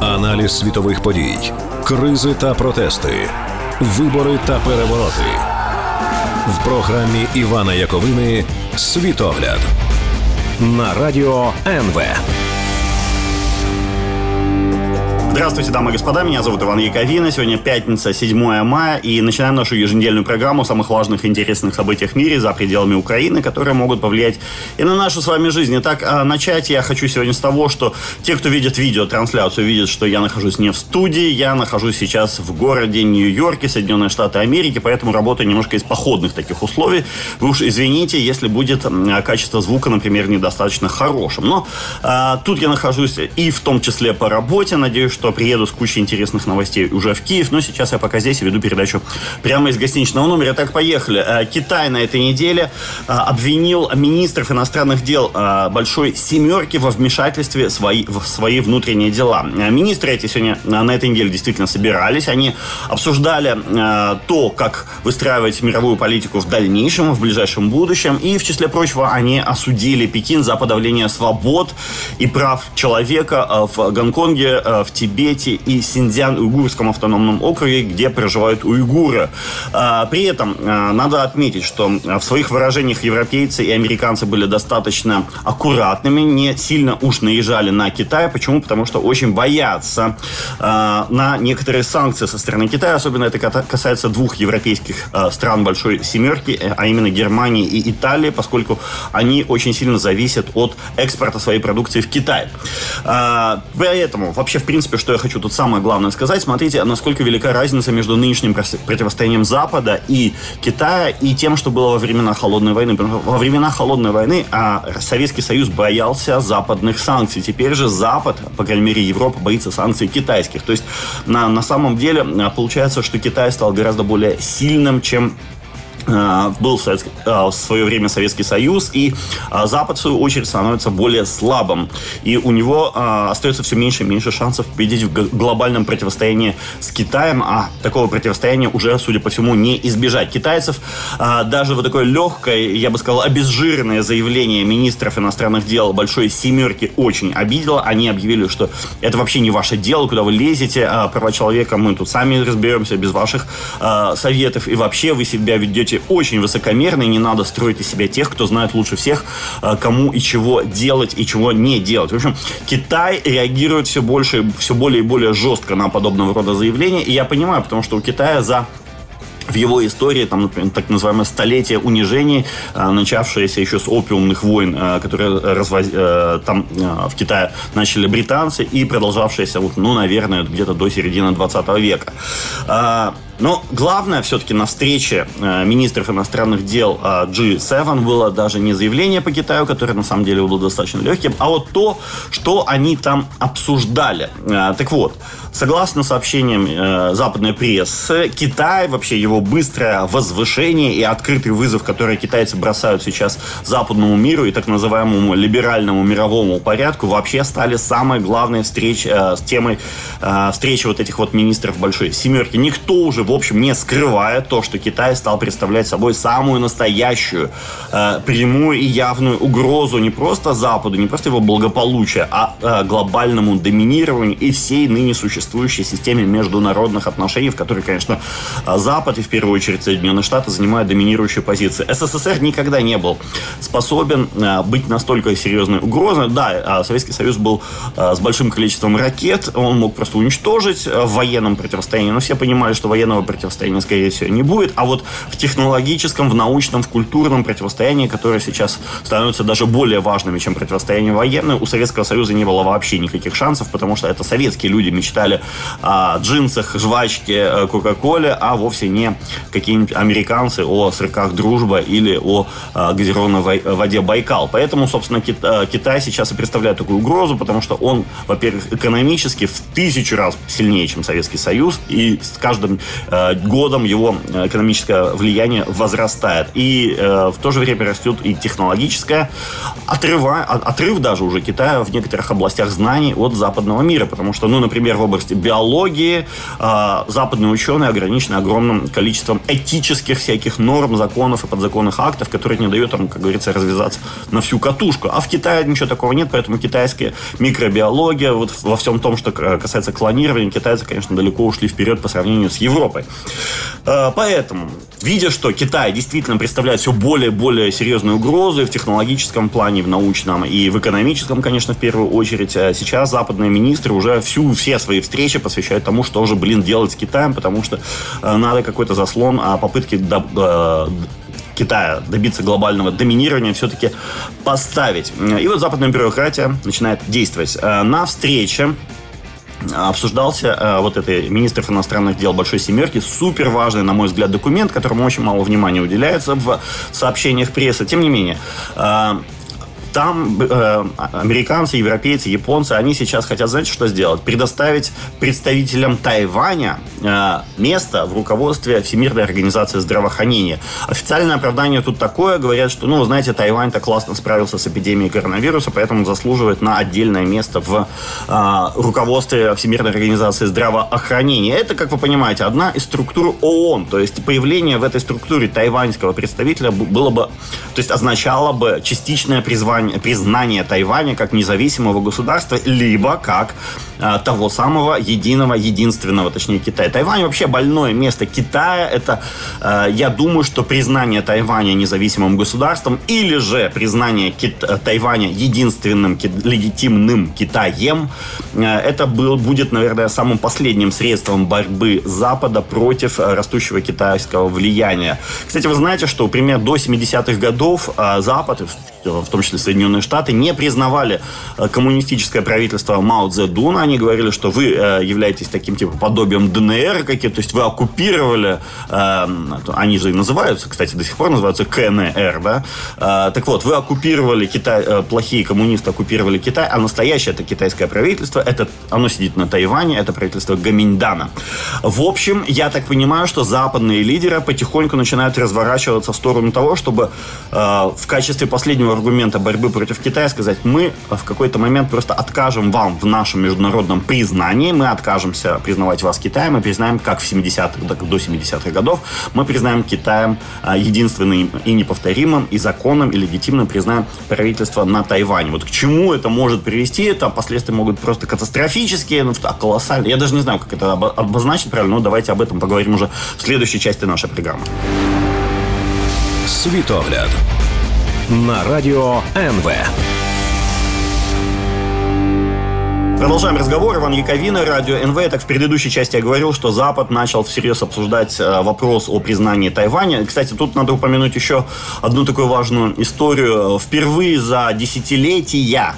Аналіз світових подій, кризи та протести, вибори та перевороти в програмі Івана Яковини Світогляд на радіо НВ. Здравствуйте, дамы и господа, меня зовут Иван Яковина. Сегодня пятница, 7 мая, и начинаем нашу еженедельную программу о самых важных и интересных событиях в мире за пределами Украины, которые могут повлиять и на нашу с вами жизнь. Итак, а, начать я хочу сегодня с того, что те, кто видит видеотрансляцию, видят, что я нахожусь не в студии, я нахожусь сейчас в городе Нью-Йорке, Соединенные Штаты Америки, поэтому работаю немножко из походных таких условий. Вы уж извините, если будет качество звука, например, недостаточно хорошим. Но а, тут я нахожусь и в том числе по работе, надеюсь, что что приеду с кучей интересных новостей уже в Киев, но сейчас я пока здесь и веду передачу прямо из гостиничного номера. Так, поехали. Э, Китай на этой неделе э, обвинил министров иностранных дел э, большой семерки во вмешательстве свои, в свои внутренние дела. Министры эти сегодня на этой неделе действительно собирались. Они обсуждали то, как выстраивать мировую политику в дальнейшем, в ближайшем будущем. И, в числе прочего, они осудили Пекин за подавление свобод и прав человека в Гонконге, в Тибете Тибете и Синьцзян-Уйгурском автономном округе, где проживают уйгуры. А, при этом а, надо отметить, что в своих выражениях европейцы и американцы были достаточно аккуратными, не сильно уж наезжали на Китай. Почему? Потому что очень боятся а, на некоторые санкции со стороны Китая. Особенно это касается двух европейских стран Большой Семерки, а именно Германии и Италии, поскольку они очень сильно зависят от экспорта своей продукции в Китай. Поэтому вообще, в принципе, что я хочу тут самое главное сказать. Смотрите, насколько велика разница между нынешним противостоянием Запада и Китая и тем, что было во времена Холодной войны. Во времена Холодной войны а Советский Союз боялся западных санкций. Теперь же Запад, по крайней мере Европа, боится санкций китайских. То есть на, на самом деле а, получается, что Китай стал гораздо более сильным, чем был э, в свое время Советский Союз, и э, Запад, в свою очередь, становится более слабым. И у него остается все меньше и меньше шансов победить в глобальном противостоянии с Китаем, а такого противостояния уже, судя по всему, не избежать. Китайцев даже вот такое легкое, я бы сказал, обезжиренное заявление министров иностранных дел Большой Семерки очень обидело. Они объявили, что это вообще не ваше дело, куда вы лезете, права человека мы тут сами разберемся без ваших советов, и вообще вы себя ведете будьте очень высокомерны, не надо строить из себя тех, кто знает лучше всех, э, кому и чего делать и чего не делать. В общем, Китай реагирует все больше, все более и более жестко на подобного рода заявления, и я понимаю, потому что у Китая за в его истории, там, например, так называемое столетие унижений, э, начавшееся еще с опиумных войн, э, которые развоз... там в Китае начали британцы, и продолжавшееся, вот, ну, наверное, где-то до середины 20 века. Но главное все-таки на встрече э, министров иностранных дел э, G7 было даже не заявление по Китаю, которое на самом деле было достаточно легким, а вот то, что они там обсуждали. Э, так вот, согласно сообщениям западной прессы, Китай, вообще его быстрое возвышение и открытый вызов, который китайцы бросают сейчас западному миру и так называемому либеральному мировому порядку, вообще стали самой главной встречей с темой встречи вот этих вот министров Большой Семерки. Никто уже в общем, не скрывая то, что Китай стал представлять собой самую настоящую, э, прямую и явную угрозу не просто Западу, не просто его благополучию, а э, глобальному доминированию и всей ныне существующей системе международных отношений, в которой, конечно, Запад и в первую очередь Соединенные Штаты занимают доминирующую позицию. СССР никогда не был способен э, быть настолько серьезной угрозой. Да, э, Советский Союз был э, с большим количеством ракет, он мог просто уничтожить э, в военном противостоянии, но все понимали, что военного военного противостояния, скорее всего, не будет, а вот в технологическом, в научном, в культурном противостоянии, которое сейчас становится даже более важными, чем противостояние военное, у Советского Союза не было вообще никаких шансов, потому что это советские люди мечтали о джинсах, жвачке, э, кока-коле, а вовсе не какие-нибудь американцы о сырках дружба или о э, газированной воде Байкал. Поэтому, собственно, э, Китай сейчас и представляет такую угрозу, потому что он, во-первых, экономически в тысячу раз сильнее, чем Советский Союз, и с каждым годом его экономическое влияние возрастает. И в то же время растет и технологическое отрыва, отрыв даже уже Китая в некоторых областях знаний от западного мира. Потому что, ну, например, в области биологии западные ученые ограничены огромным количеством этических всяких норм, законов и подзаконных актов, которые не дают там, как говорится, развязаться на всю катушку. А в Китае ничего такого нет, поэтому китайская микробиология, вот во всем том, что касается клонирования, китайцы, конечно, далеко ушли вперед по сравнению с Европой. Э, поэтому, видя, что Китай действительно представляет все более и более серьезные угрозы в технологическом плане, в научном и в экономическом, конечно, в первую очередь, э, сейчас западные министры уже всю, все свои встречи посвящают тому, что же, блин, делать с Китаем, потому что э, надо какой-то заслон а попытки Китая добиться глобального доминирования все-таки поставить. И вот западная бюрократия начинает действовать. На встрече обсуждался э, вот этой министр иностранных дел Большой Семерки. Супер важный, на мой взгляд, документ, которому очень мало внимания уделяется в сообщениях прессы. Тем не менее, э, там э, американцы, европейцы, японцы, они сейчас хотят, знаете, что сделать? Предоставить представителям Тайваня э, место в руководстве Всемирной организации здравоохранения. Официальное оправдание тут такое, говорят, что, ну, знаете, Тайвань так классно справился с эпидемией коронавируса, поэтому заслуживает на отдельное место в э, руководстве Всемирной организации здравоохранения. Это, как вы понимаете, одна из структур ООН, то есть появление в этой структуре тайваньского представителя было бы, то есть означало бы частичное призвание признание, признание Тайваня как независимого государства, либо как э, того самого единого, единственного, точнее, Китая. Тайвань вообще больное место Китая. Это, э, я думаю, что признание Тайваня независимым государством или же признание Кит, э, Тайваня единственным ки, легитимным Китаем, э, это был, будет, наверное, самым последним средством борьбы Запада против э, растущего китайского влияния. Кстати, вы знаете, что, например, до 70-х годов э, Запад, в том числе Соединенные Штаты, не признавали э, коммунистическое правительство Мао Цзэдуна. Они говорили, что вы э, являетесь таким типа подобием ДНР, какие то есть вы оккупировали, э, они же и называются, кстати, до сих пор называются КНР, да? Так вот, вы оккупировали Китай, плохие коммунисты оккупировали Китай, а настоящее это китайское правительство, это, оно сидит на Тайване, это правительство Гаминьдана. В общем, я так понимаю, что западные лидеры потихоньку начинают разворачиваться в сторону того, чтобы в качестве последнего аргумента борьбы против Китая сказать, мы в какой-то момент просто откажем вам в нашем международном признании, мы откажемся признавать вас Китаем, мы признаем, как в 70-х, до 70-х годов, мы признаем Китаем а, единственным и неповторимым, и законным, и легитимным признаем правительство на Тайване. Вот к чему это может привести, это последствия могут просто катастрофические, ну, колоссальные. Я даже не знаю, как это обозначить правильно, но давайте об этом поговорим уже в следующей части нашей программы. Світогляд на радио НВ. Продолжаем разговор. Иван Яковина, радио НВ. Так, в предыдущей части я говорил, что Запад начал всерьез обсуждать э, вопрос о признании Тайваня. Кстати, тут надо упомянуть еще одну такую важную историю. Впервые за десятилетия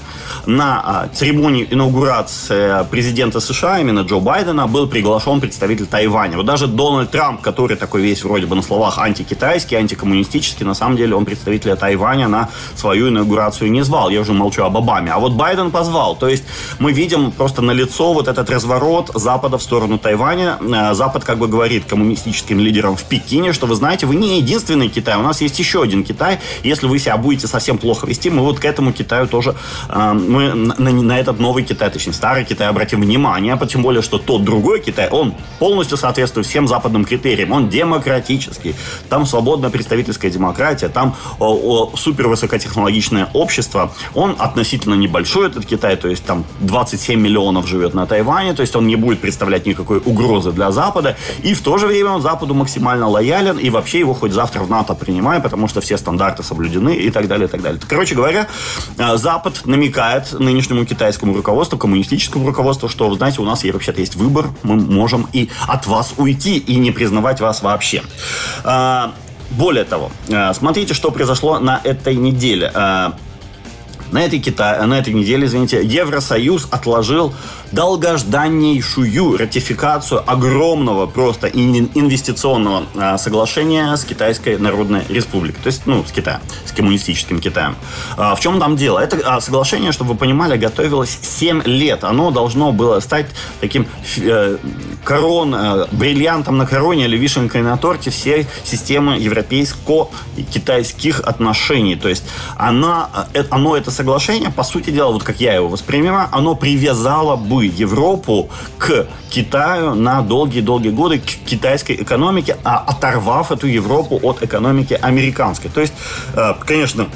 на э, церемонии инаугурации президента США, именно Джо Байдена, был приглашен представитель Тайваня. Вот даже Дональд Трамп, который такой весь вроде бы на словах антикитайский, антикоммунистический, на самом деле он представителя Тайваня на свою инаугурацию не звал. Я уже молчу об Обаме. А вот Байден позвал. То есть мы видим видим просто на лицо вот этот разворот Запада в сторону Тайваня. Э, Запад как бы говорит коммунистическим лидерам в Пекине, что вы знаете, вы не единственный Китай, у нас есть еще один Китай. Если вы себя будете совсем плохо вести, мы вот к этому Китаю тоже, э, мы на, на этот новый Китай, точнее старый Китай обратим внимание, тем более, что тот другой Китай, он полностью соответствует всем западным критериям. Он демократический, там свободная представительская демократия, там супер высокотехнологичное общество. Он относительно небольшой, этот Китай, то есть там 27 7 миллионов живет на Тайване, то есть он не будет представлять никакой угрозы для Запада. И в то же время он Западу максимально лоялен, и вообще его хоть завтра в НАТО принимай, потому что все стандарты соблюдены и так далее, и так далее. Короче говоря, э, Запад намекает нынешнему китайскому руководству, коммунистическому руководству, что, знаете, у нас вообще-то есть выбор, мы можем и от вас уйти, и не признавать вас вообще. Э, более того, э, смотрите, что произошло на этой неделе. На этой, Кита... на этой неделе, извините, Евросоюз отложил долгожданнейшую ратификацию огромного просто инвестиционного а, соглашения с Китайской Народной Республикой. То есть, ну, с Китаем, с коммунистическим Китаем. А, в чем там дело? Это а, соглашение, чтобы вы понимали, готовилось 7 лет. Оно должно было стать таким э, корон, э, бриллиантом на короне или вишенкой на торте всей системы европейско-китайских отношений. То есть, она, э, оно, это соглашение, по сути дела, вот как я его воспринимаю, оно привязало бы Европу к Китаю на долгие-долгие годы, к китайской экономике, а оторвав эту Европу от экономики американской. То есть, э, конечно,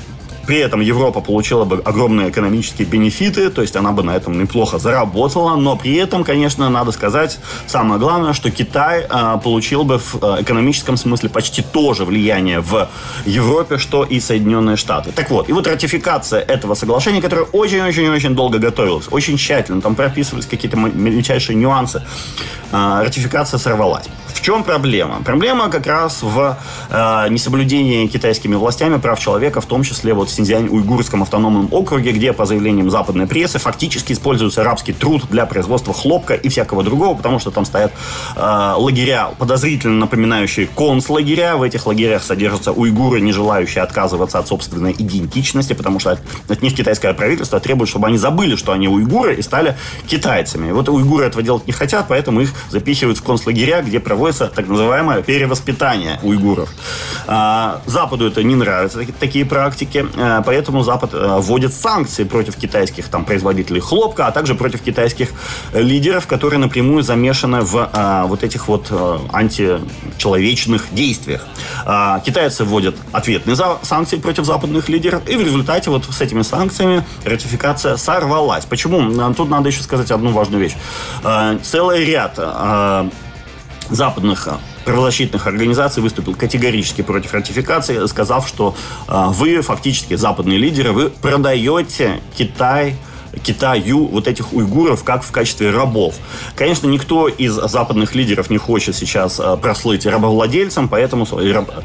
при этом Европа получила бы огромные экономические бенефиты, то есть она бы на этом неплохо заработала, но при этом, конечно, надо сказать, самое главное, что Китай э, получил бы в э, экономическом смысле почти то же влияние в Европе, что и Соединенные Штаты. Так вот, и вот ратификация этого соглашения, которое очень-очень-очень долго готовилось, очень тщательно, там прописывались какие-то мельчайшие нюансы, э, ратификация сорвалась. В чем проблема? Проблема как раз в э, несоблюдении китайскими властями прав человека, в том числе вот в Синьцзянь-Уйгурском автономном округе, где, по заявлениям западной прессы, фактически используется арабский труд для производства хлопка и всякого другого, потому что там стоят э, лагеря, подозрительно напоминающие концлагеря. В этих лагерях содержатся уйгуры, не желающие отказываться от собственной идентичности, потому что от, от них китайское правительство требует, чтобы они забыли, что они уйгуры, и стали китайцами. И вот уйгуры этого делать не хотят, поэтому их запихивают в концлагеря, где проводят проводится так называемое перевоспитание уйгуров. А, Западу это не нравятся такие практики, а, поэтому Запад а, вводит санкции против китайских там, производителей хлопка, а также против китайских лидеров, которые напрямую замешаны в вот этих вот античеловечных действиях. Китайцы вводят ответные санкции против западных лидеров, и в результате вот с этими санкциями ратификация сорвалась. Почему? Тут надо еще сказать одну важную вещь. Целый ряд западных а, правозащитных организаций выступил категорически против ратификации, сказав, что э, вы фактически западные лидеры, вы продаете Китай Китаю вот этих уйгуров как в качестве рабов. Конечно, никто из западных лидеров не хочет сейчас э, прослыть рабовладельцем, поэтому,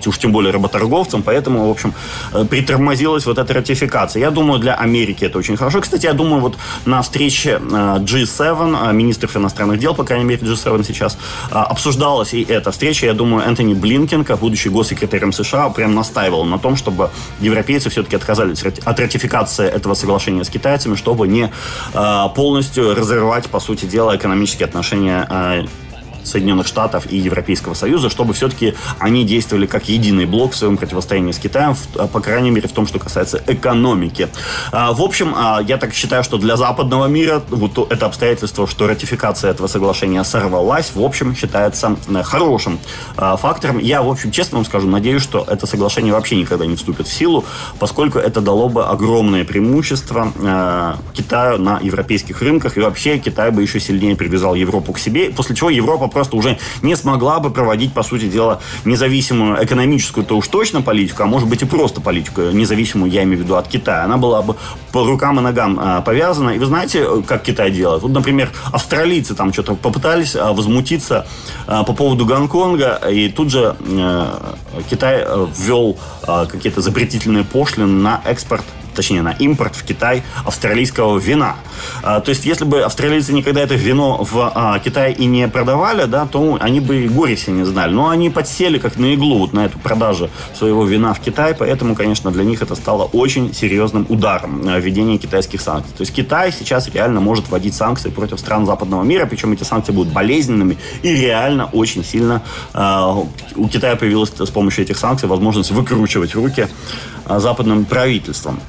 уж тем более работорговцем, поэтому, в общем, э, притормозилась вот эта ратификация. Я думаю, для Америки это очень хорошо. Кстати, я думаю, вот на встрече э, G7, министров иностранных дел, по крайней мере, G7 сейчас, обсуждалась и эта встреча. Я думаю, Энтони Блинкен, как будущий госсекретарем США, прям настаивал на том, чтобы европейцы все-таки отказались от ратификации этого соглашения с китайцами, чтобы не а, полностью разорвать, по сути дела, экономические отношения а, Соединенных Штатов и Европейского Союза, чтобы все-таки они действовали как единый блок в своем противостоянии с Китаем, а, по крайней мере, в том, что касается экономики. А, в общем, а, я так считаю, что для западного мира вот это обстоятельство, что ратификация этого соглашения сорвалась, в общем, считается э, хорошим фактором. Я, в общем, честно вам скажу, надеюсь, что это соглашение вообще никогда не вступит в силу, поскольку это дало бы огромное преимущество Китаю на европейских рынках, и вообще Китай бы еще сильнее привязал Европу к себе, после чего Европа просто уже не смогла бы проводить, по сути дела, независимую экономическую, то уж точно политику, а может быть и просто политику независимую, я имею в виду, от Китая. Она была бы по рукам и ногам а, повязана. И вы знаете, как Китай делает? Вот, например, австралийцы там что-то попытались возмутиться по поводу Гонконга, и тут же Китай ввел какие-то запретительные пошлины на экспорт точнее на импорт в Китай австралийского вина. А, то есть, если бы австралийцы никогда это вино в а, Китай и не продавали, да, то они бы и горе не знали. Но они подсели как на иглу вот на эту продажу своего вина в Китай, поэтому, конечно, для них это стало очень серьезным ударом а, введения китайских санкций. То есть Китай сейчас реально может вводить санкции против стран западного мира, причем эти санкции будут болезненными и реально очень сильно э, у Китая появилась с помощью этих санкций возможность выкручивать руки э, западным правительством.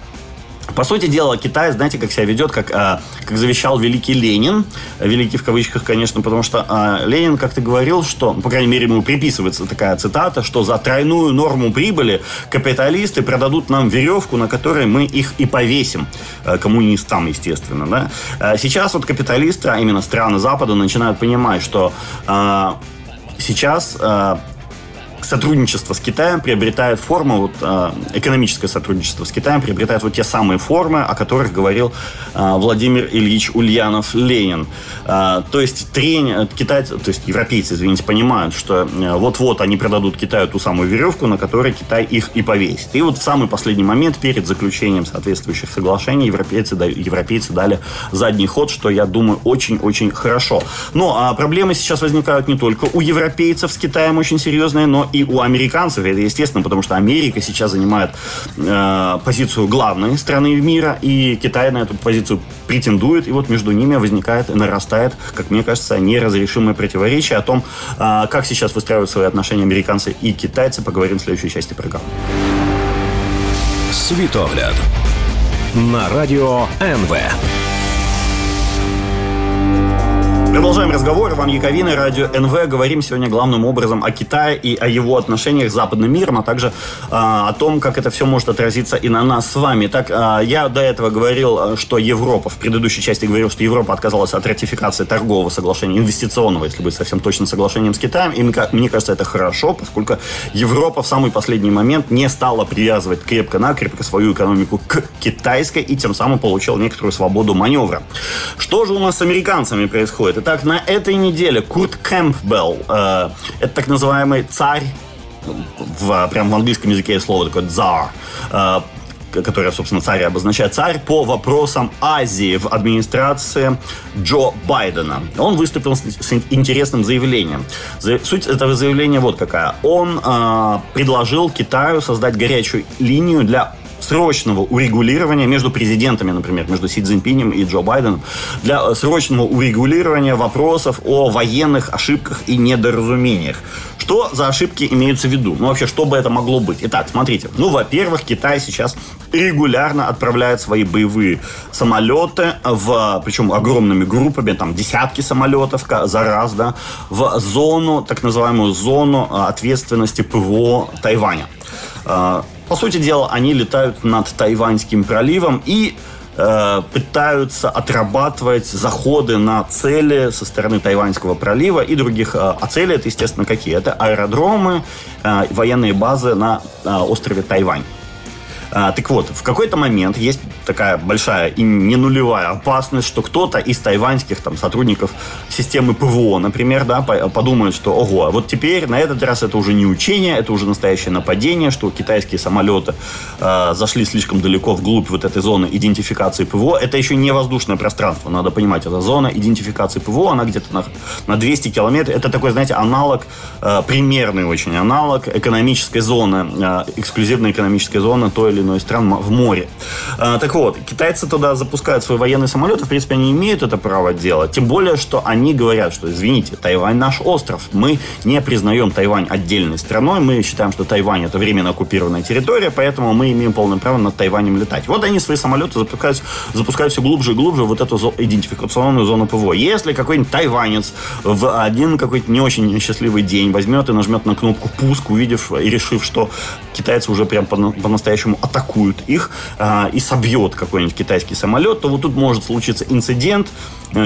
По сути дела, Китай, знаете, как себя ведет, как, а, как завещал великий Ленин, великий в кавычках, конечно, потому что а, Ленин как-то говорил, что, по крайней мере, ему приписывается такая цитата, что за тройную норму прибыли капиталисты продадут нам веревку, на которой мы их и повесим, а, коммунистам, естественно. Да? А сейчас вот капиталисты, а именно страны Запада, начинают понимать, что а, сейчас а, сотрудничество с Китаем приобретает форму, вот, э, экономическое сотрудничество с Китаем приобретает вот те самые формы, о которых говорил э, Владимир Ильич Ульянов Ленин. Э, то есть трень, китайцы, то есть европейцы, извините, понимают, что вот-вот они продадут Китаю ту самую веревку, на которой Китай их и повесит. И вот в самый последний момент перед заключением соответствующих соглашений европейцы, европейцы дали задний ход, что, я думаю, очень-очень хорошо. Но а проблемы сейчас возникают не только у европейцев с Китаем очень серьезные, но и у американцев. Это естественно, потому что Америка сейчас занимает э, позицию главной страны мира, и Китай на эту позицию претендует, и вот между ними возникает и нарастает, как мне кажется, неразрешимое противоречие о том, э, как сейчас выстраивают свои отношения американцы и китайцы, поговорим в следующей части программы. Світогляд на радио НВ. Продолжаем разговор. Иван Яковина, радио НВ. Говорим сегодня главным образом о Китае и о его отношениях с западным миром, а также а, о том, как это все может отразиться и на нас с вами. Так, а, я до этого говорил, что Европа, в предыдущей части говорил, что Европа отказалась от ратификации торгового соглашения, инвестиционного, если быть совсем точно, соглашением с Китаем. И мне кажется, это хорошо, поскольку Европа в самый последний момент не стала привязывать крепко-накрепко свою экономику к китайской и тем самым получила некоторую свободу маневра. Что же у нас с американцами происходит? Так, на этой неделе Курт Кэмпбелл, э, это так называемый царь, в, прям в английском языке слово такое «дзар», э, которое, собственно, царь обозначает царь, по вопросам Азии в администрации Джо Байдена. Он выступил с, с интересным заявлением. Суть этого заявления вот какая. Он э, предложил Китаю создать горячую линию для срочного урегулирования между президентами, например, между Си Цзиньпинем и Джо Байденом, для э, срочного урегулирования вопросов о военных ошибках и недоразумениях. Что за ошибки имеются в виду? Ну, вообще, что бы это могло быть? Итак, смотрите. Ну, во-первых, Китай сейчас регулярно отправляет свои боевые самолеты, в, причем огромными группами, там десятки самолетов за раз, да, в зону, так называемую зону э, ответственности ПВО Тайваня. По сути дела, они летают над Тайваньским проливом и э, пытаются отрабатывать заходы на цели со стороны Тайваньского пролива и других. Э, а цели это, естественно, какие? Это аэродромы, э, военные базы на э, острове Тайвань. А, так вот, в какой-то момент есть такая большая и не нулевая опасность, что кто-то из тайваньских там, сотрудников системы ПВО, например, да, подумает, что ого, вот теперь на этот раз это уже не учение, это уже настоящее нападение, что китайские самолеты э, зашли слишком далеко вглубь вот этой зоны идентификации ПВО. Это еще не воздушное пространство, надо понимать, это зона идентификации ПВО, она где-то на, на 200 километров. Это такой, знаете, аналог, э, примерный очень аналог экономической зоны, э, эксклюзивной экономической зоны той или иной стран в море. Э, так вот, китайцы туда запускают свои военные самолеты, в принципе, они имеют это право делать. Тем более, что они говорят, что, извините, Тайвань наш остров. Мы не признаем Тайвань отдельной страной. Мы считаем, что Тайвань это временно оккупированная территория, поэтому мы имеем полное право над Тайванем летать. Вот они свои самолеты запускают, запускают все глубже и глубже в эту идентификационную зону ПВО. Если какой-нибудь тайванец в один какой-то не очень счастливый день возьмет и нажмет на кнопку пуск, увидев и решив, что китайцы уже прям по-настоящему атакуют их э, и собьет какой-нибудь китайский самолет, то вот тут может случиться инцидент,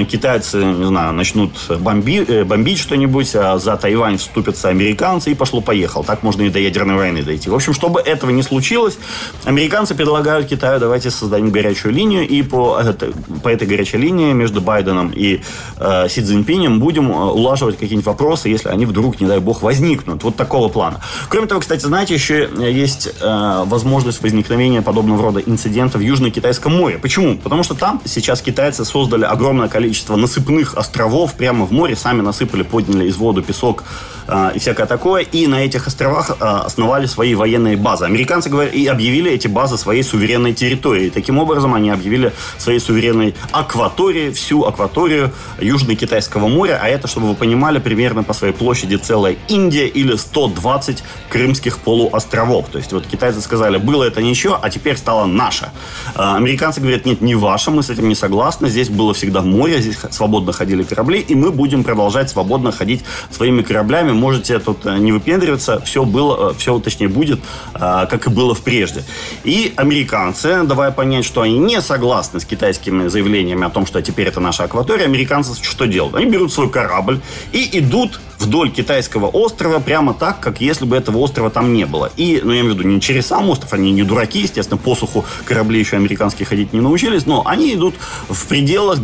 китайцы, не знаю, начнут бомби, э, бомбить что-нибудь, а за Тайвань вступятся американцы, и пошло-поехал. Так можно и до ядерной войны дойти. В общем, чтобы этого не случилось, американцы предлагают Китаю, давайте создадим горячую линию, и по, это, по этой горячей линии между Байденом и э, Си Цзиньпинем будем э, улаживать какие-нибудь вопросы, если они вдруг, не дай бог, возникнут. Вот такого плана. Кроме того, кстати, знаете, еще есть э, возможность возникновения подобного рода инцидентов в Южно-Китайском море. Почему? Потому что там сейчас китайцы создали огромное количество насыпных островов прямо в море, сами насыпали, подняли из воду песок э, и всякое такое, и на этих островах э, основали свои военные базы. Американцы говорят, и объявили эти базы своей суверенной территорией. Таким образом, они объявили своей суверенной акваторией, всю акваторию Южно-Китайского моря, а это, чтобы вы понимали, примерно по своей площади целая Индия или 120 крымских полуостровов. То есть вот китайцы сказали, было это ничего, а теперь стало наше. Э, американцы говорят, нет, не ваше, мы с этим не согласны, здесь было всегда море, море, здесь свободно ходили корабли, и мы будем продолжать свободно ходить своими кораблями. Можете тут э, не выпендриваться, все было, э, все, точнее, будет, э, как и было в прежде. И американцы, давая понять, что они не согласны с китайскими заявлениями о том, что теперь это наша акватория, американцы что делают? Они берут свой корабль и идут вдоль китайского острова прямо так, как если бы этого острова там не было. И, ну, я имею в виду, не через сам остров, они не дураки, естественно, по суху корабли еще американские ходить не научились, но они идут в пределах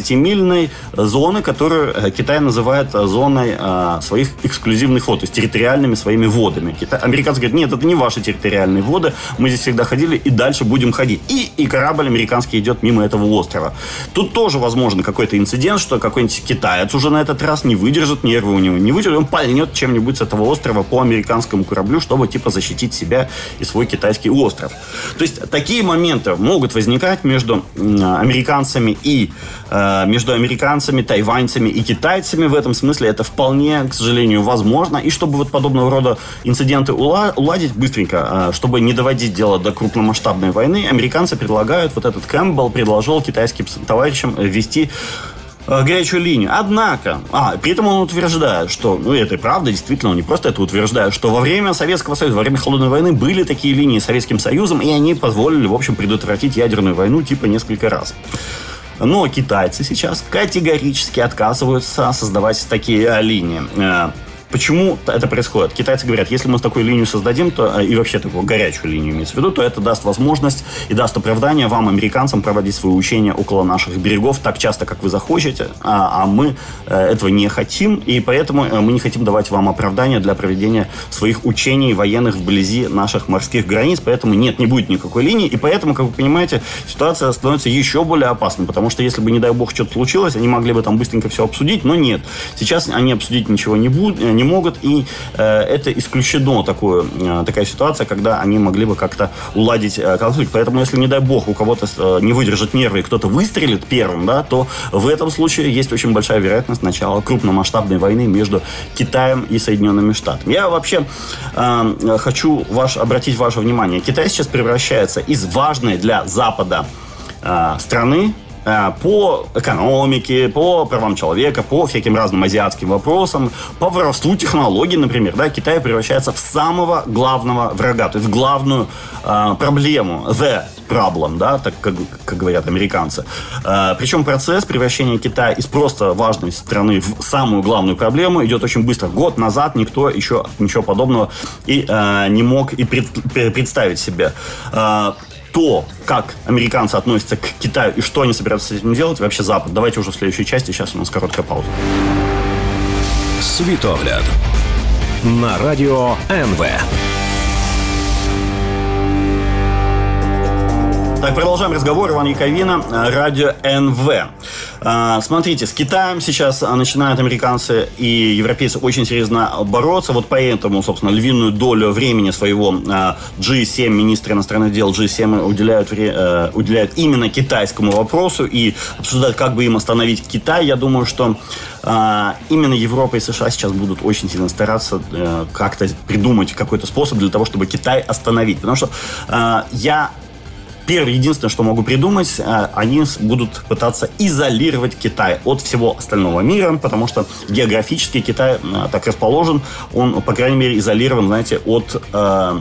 12-мильной зоны, которую э, Китай называет э, зоной э, своих эксклюзивных вод, то есть территориальными своими водами. Американцы говорят, нет, это не ваши территориальные воды, мы здесь всегда ходили и дальше будем ходить. И, и корабль американский идет мимо этого острова. Тут тоже возможно какой-то инцидент, что какой-нибудь китаец уже на этот раз не выдержит, нервы у него не выдержит, он пальнет чем-нибудь с этого острова по американскому кораблю, чтобы типа защитить себя и свой китайский остров. То есть такие моменты могут возникать между американцами и э, между американцами, тайваньцами и китайцами. В этом смысле это вполне, к сожалению, возможно. И чтобы вот подобного рода инциденты уладить быстренько, э, чтобы не доводить дело до крупномасштабной войны, американцы предлагают, вот этот Кэмпбелл предложил китайским товарищам ввести Э, горячую линию. Однако, а, при этом он утверждает, что, ну, это и правда, действительно, он не просто это утверждает, что во время Советского Союза, во время Холодной войны были такие линии с Советским Союзом, и они позволили, в общем, предотвратить ядерную войну типа несколько раз. Но китайцы сейчас категорически отказываются создавать такие э, линии. Почему это происходит? Китайцы говорят, если мы такую линию создадим, то э, и вообще такую горячую линию имеется в виду, то это даст возможность и даст оправдание вам, американцам, проводить свои учения около наших берегов так часто, как вы захочете, а, а мы э, этого не хотим, и поэтому э, мы не хотим давать вам оправдание для проведения своих учений военных вблизи наших морских границ, поэтому нет, не будет никакой линии, и поэтому, как вы понимаете, ситуация становится еще более опасной, потому что если бы, не дай бог, что-то случилось, они могли бы там быстренько все обсудить, но нет. Сейчас они обсудить ничего не будут, не могут, и э, это исключено такое, э, такая ситуация, когда они могли бы как-то уладить э, конфликт. Поэтому, если, не дай бог, у кого-то не выдержит нервы и кто-то выстрелит первым, да, то в этом случае есть очень большая вероятность начала крупномасштабной войны между Китаем и Соединенными Штатами. Я вообще э, хочу ваш, обратить ваше внимание. Китай сейчас превращается из важной для Запада э, страны по экономике, по правам человека, по всяким разным азиатским вопросам, по воровству технологий, например, да, Китай превращается в самого главного врага, то есть в главную э, проблему, the problem, да, так как, как говорят американцы. Э, причем процесс превращения Китая из просто важной страны в самую главную проблему идет очень быстро. Год назад никто еще ничего подобного и э, не мог и пред, представить себе. Э, то, как американцы относятся к Китаю и что они собираются с этим делать, вообще Запад. Давайте уже в следующей части. Сейчас у нас короткая пауза. Светогляд. На радио НВ. Так, продолжаем разговор. Иван Яковина, радио НВ. А, смотрите, с Китаем сейчас начинают американцы и европейцы очень серьезно бороться. Вот поэтому, собственно, львиную долю времени своего G7, а, министры иностранных дел G7 уделяют, э, уделяют именно китайскому вопросу и обсуждают, как бы им остановить Китай. Я думаю, что именно Европа и США сейчас будут очень сильно стараться э, как-то придумать какой-то способ для того, чтобы Китай остановить. Потому что я Первое, единственное, что могу придумать, э, они будут пытаться изолировать Китай от всего остального мира, потому что географически Китай э, так расположен, он, по крайней мере, изолирован, знаете, от э,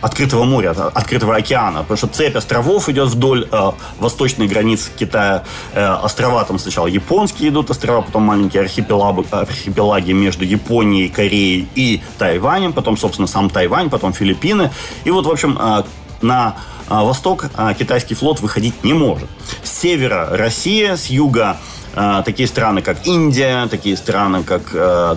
открытого моря, открытого океана, потому что цепь островов идет вдоль э, восточной границы Китая. Э, острова там сначала японские идут острова, потом маленькие архипелаги, архипелаги между Японией, Кореей и Тайванем, потом, собственно, сам Тайвань, потом Филиппины. И вот, в общем, э, на а, восток а, китайский флот выходить не может. С севера Россия, с юга а, такие страны, как Индия, такие страны, как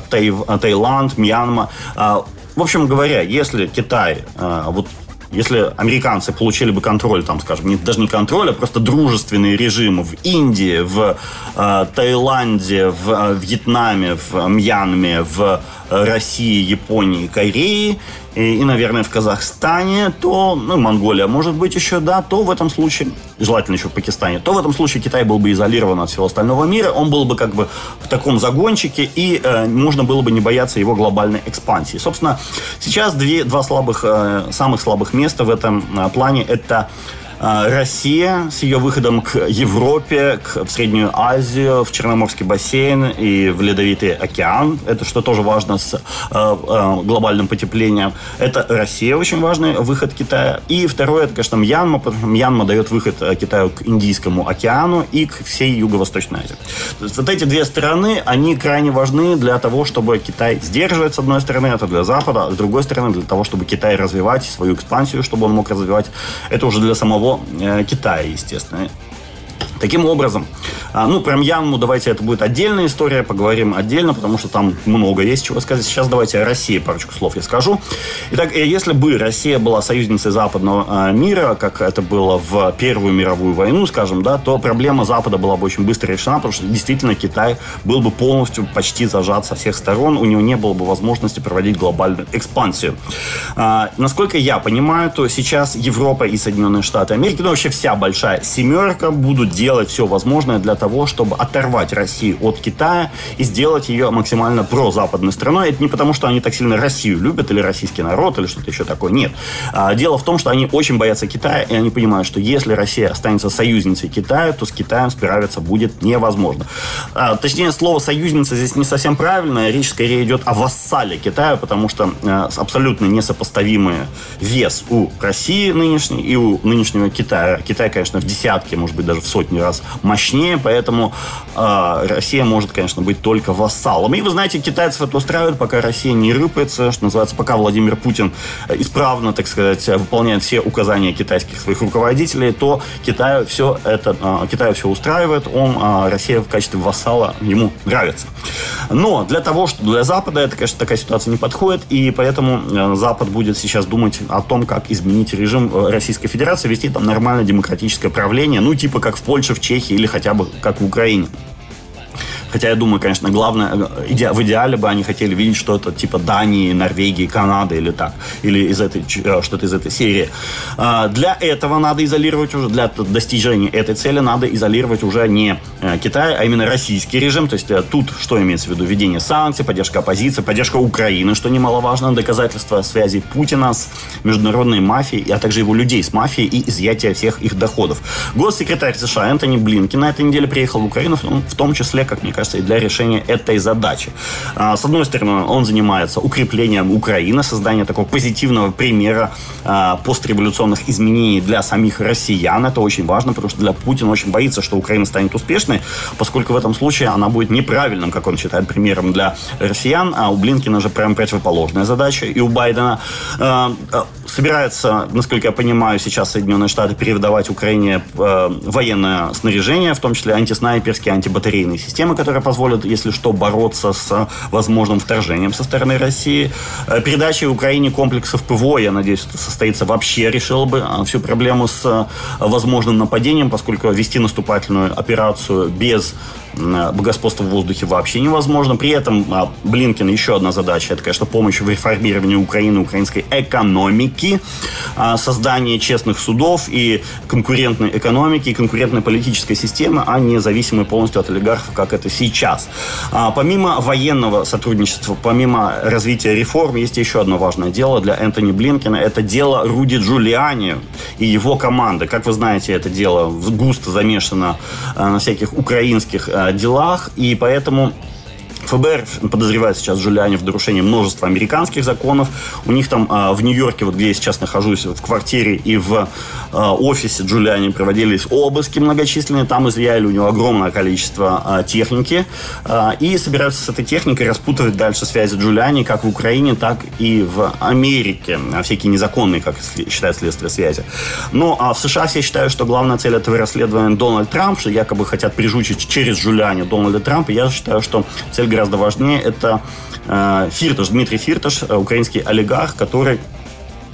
Таиланд, Мьянма. В общем говоря, если Китай вот если американцы получили бы контроль, там, скажем, не, даже не контроль, а просто дружественный режим в Индии, в э, Таиланде, в э, Вьетнаме, в Мьянме, в России, Японии, Корее и, и, наверное, в Казахстане, то, ну, Монголия, может быть, еще, да, то в этом случае, желательно еще в Пакистане, то в этом случае Китай был бы изолирован от всего остального мира, он был бы как бы в таком загончике, и э, можно было бы не бояться его глобальной экспансии. Собственно, сейчас две, два слабых, э, самых слабых места в этом э, плане – это Россия с ее выходом к Европе, к, в Среднюю Азию, в Черноморский бассейн и в Ледовитый океан, это что тоже важно с глобальным потеплением, это Россия очень важный выход Китая. И второе, это, конечно, Мьянма, Мьянма дает выход Китаю к Индийскому океану и к всей Юго-Восточной Азии. То есть вот эти две страны, они крайне важны для того, чтобы Китай сдерживать, с одной стороны, это для Запада, а с другой стороны, для того, чтобы Китай развивать свою экспансию, чтобы он мог развивать, это уже для самого э, Китая, естественно. Таким образом, а, ну, про Мьянму давайте это будет отдельная история, поговорим отдельно, потому что там много есть чего сказать. Сейчас давайте о России парочку слов я скажу. Итак, э, если бы Россия была союзницей западного а, мира, как это было в Первую мировую войну, скажем, да, то проблема Запада была бы очень быстро решена, потому что действительно Китай был бы полностью почти зажат со всех сторон, у него не было бы возможности проводить глобальную экспансию. А, насколько я понимаю, то сейчас Европа и Соединенные Штаты Америки, ну вообще вся большая семерка будут делать делать все возможное для того, чтобы оторвать Россию от Китая и сделать ее максимально прозападной страной. Это не потому, что они так сильно Россию любят или российский народ или что-то еще такое. Нет. А, дело в том, что они очень боятся Китая, и они понимают, что если Россия останется союзницей Китая, то с Китаем справиться будет невозможно. А, точнее, слово «союзница» здесь не совсем правильное. Речь скорее идет о вассале Китая, потому что а, абсолютно несопоставимый вес у России нынешней и у нынешнего Китая. Китай, конечно, в десятки, может быть, даже в сотни раз мощнее, поэтому э, Россия может, конечно, быть только вассалом. И вы знаете, китайцев это устраивает, пока Россия не рыпается, что называется, пока Владимир Путин исправно, так сказать, выполняет все указания китайских своих руководителей, то Китаю все это, э, Китаю все устраивает, он, э, Россия в качестве вассала ему нравится. Но для того, что для Запада это, конечно, такая ситуация не подходит, и поэтому Запад будет сейчас думать о том, как изменить режим э, Российской Федерации, вести там нормальное демократическое правление, ну, типа как в Польше в Чехии или хотя бы как в Украине. Хотя я думаю, конечно, главное, э, в идеале бы они хотели видеть что-то типа Дании, Норвегии, Канады или так. Или из этой, э, что-то из этой серии. А, для этого надо изолировать уже, для достижения этой цели надо изолировать уже не э, Китай, а именно российский режим. То есть тут что имеется в виду? Введение санкций, поддержка оппозиции, поддержка Украины, что немаловажно, доказательство связи Путина с международной мафией, а также его людей с мафией и изъятие всех их доходов. Госсекретарь США Энтони Блинки на этой неделе приехал в Украину, в том числе, как мне кажется, кажется, и для решения этой задачи. А, с одной стороны, он занимается укреплением Украины, созданием такого позитивного примера а, постреволюционных изменений для самих россиян. Это очень важно, потому что для Путина очень боится, что Украина станет успешной, поскольку в этом случае она будет неправильным, как он считает, примером для россиян, а у Блинкина же прям противоположная задача. И у Байдена собирается, насколько я понимаю, сейчас Соединенные Штаты передавать Украине э, военное снаряжение, в том числе антиснайперские, антибатарейные системы, которые которые позволят, если что, бороться с возможным вторжением со стороны России. Э, передача Украине комплексов ПВО, я надеюсь, это состоится вообще, решила бы э, всю проблему с э, возможным нападением, поскольку вести наступательную операцию без господства в воздухе вообще невозможно. При этом а, Блинкин еще одна задача, это, конечно, помощь в реформировании Украины, украинской экономики, а, создание честных судов и конкурентной экономики, и конкурентной политической системы, а не зависимой полностью от олигархов, как это сейчас. А, помимо военного сотрудничества, помимо развития реформ, есть еще одно важное дело для Энтони Блинкина. Это дело Руди Джулиани и его команды. Как вы знаете, это дело густо замешано на всяких украинских делах, и поэтому ФБР подозревает сейчас Джулиани в нарушении множества американских законов. У них там а, в Нью-Йорке, вот где я сейчас нахожусь, в квартире и в а, офисе Джулиани проводились обыски многочисленные. Там изъяли у него огромное количество а, техники. И собираются с этой техникой распутывать дальше связи Джулиани как в Украине, так и в Америке. Всякие незаконные, как считает следствие, связи. Но а в США все считают, что главная цель этого расследования Дональд Трамп, что якобы хотят прижучить через Джулиани Дональда Трампа. Я считаю, что цель гораздо важнее. Это э, Фирташ, Дмитрий Фирташ, э, украинский олигарх, который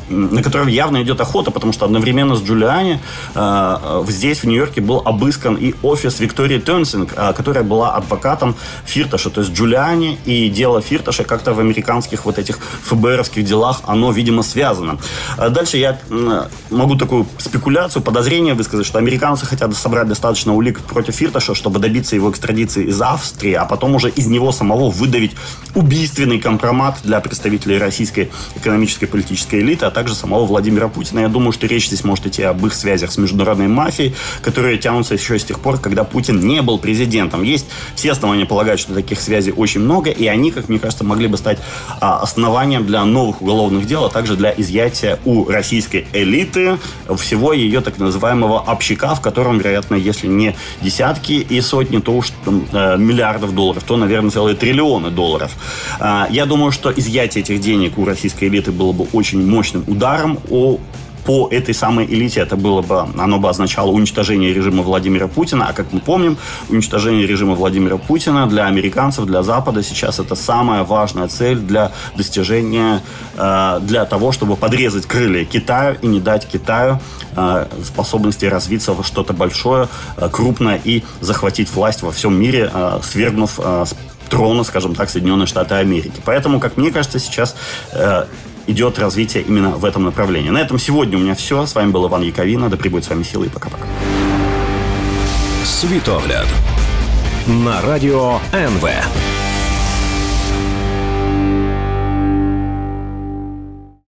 на которого явно идет охота, потому что одновременно с Джулиани э, здесь, в Нью-Йорке, был обыскан и офис Виктории Тенсинг, э, которая была адвокатом Фирташа. То есть Джулиани и дело Фирташа как-то в американских вот этих ФБРовских делах, оно, видимо, связано. А дальше я э, могу такую спекуляцию, подозрение высказать, что американцы хотят собрать достаточно улик против Фирташа, чтобы добиться его экстрадиции из Австрии, а потом уже из него самого выдавить убийственный компромат для представителей российской экономической политической элиты, а также самого Владимира Путина. Я думаю, что речь здесь может идти об их связях с международной мафией, которые тянутся еще с тех пор, когда Путин не был президентом. Есть все основания полагать, что таких связей очень много, и они, как мне кажется, могли бы стать а, основанием для новых уголовных дел, а также для изъятия у российской элиты всего ее так называемого общака, в котором, вероятно, если не десятки и сотни, то уж э, миллиардов долларов, то, наверное, целые триллионы долларов. А, я думаю, что изъятие этих денег у российской элиты было бы очень мощным ударом о по этой самой элите это было бы, оно бы означало уничтожение режима Владимира Путина. А как мы помним, уничтожение режима Владимира Путина для американцев, для Запада сейчас это самая важная цель для достижения, э, для того, чтобы подрезать крылья Китаю и не дать Китаю э, способности развиться во что-то большое, э, крупное и захватить власть во всем мире, свергнув трона, скажем так, Соединенные Штаты Америки. Поэтому, как мне кажется, сейчас идет развитие именно в этом направлении. На этом сегодня у меня все. С вами был Иван Яковина. Да пребудет с вами силы и пока-пока. Світогляд на радио НВ.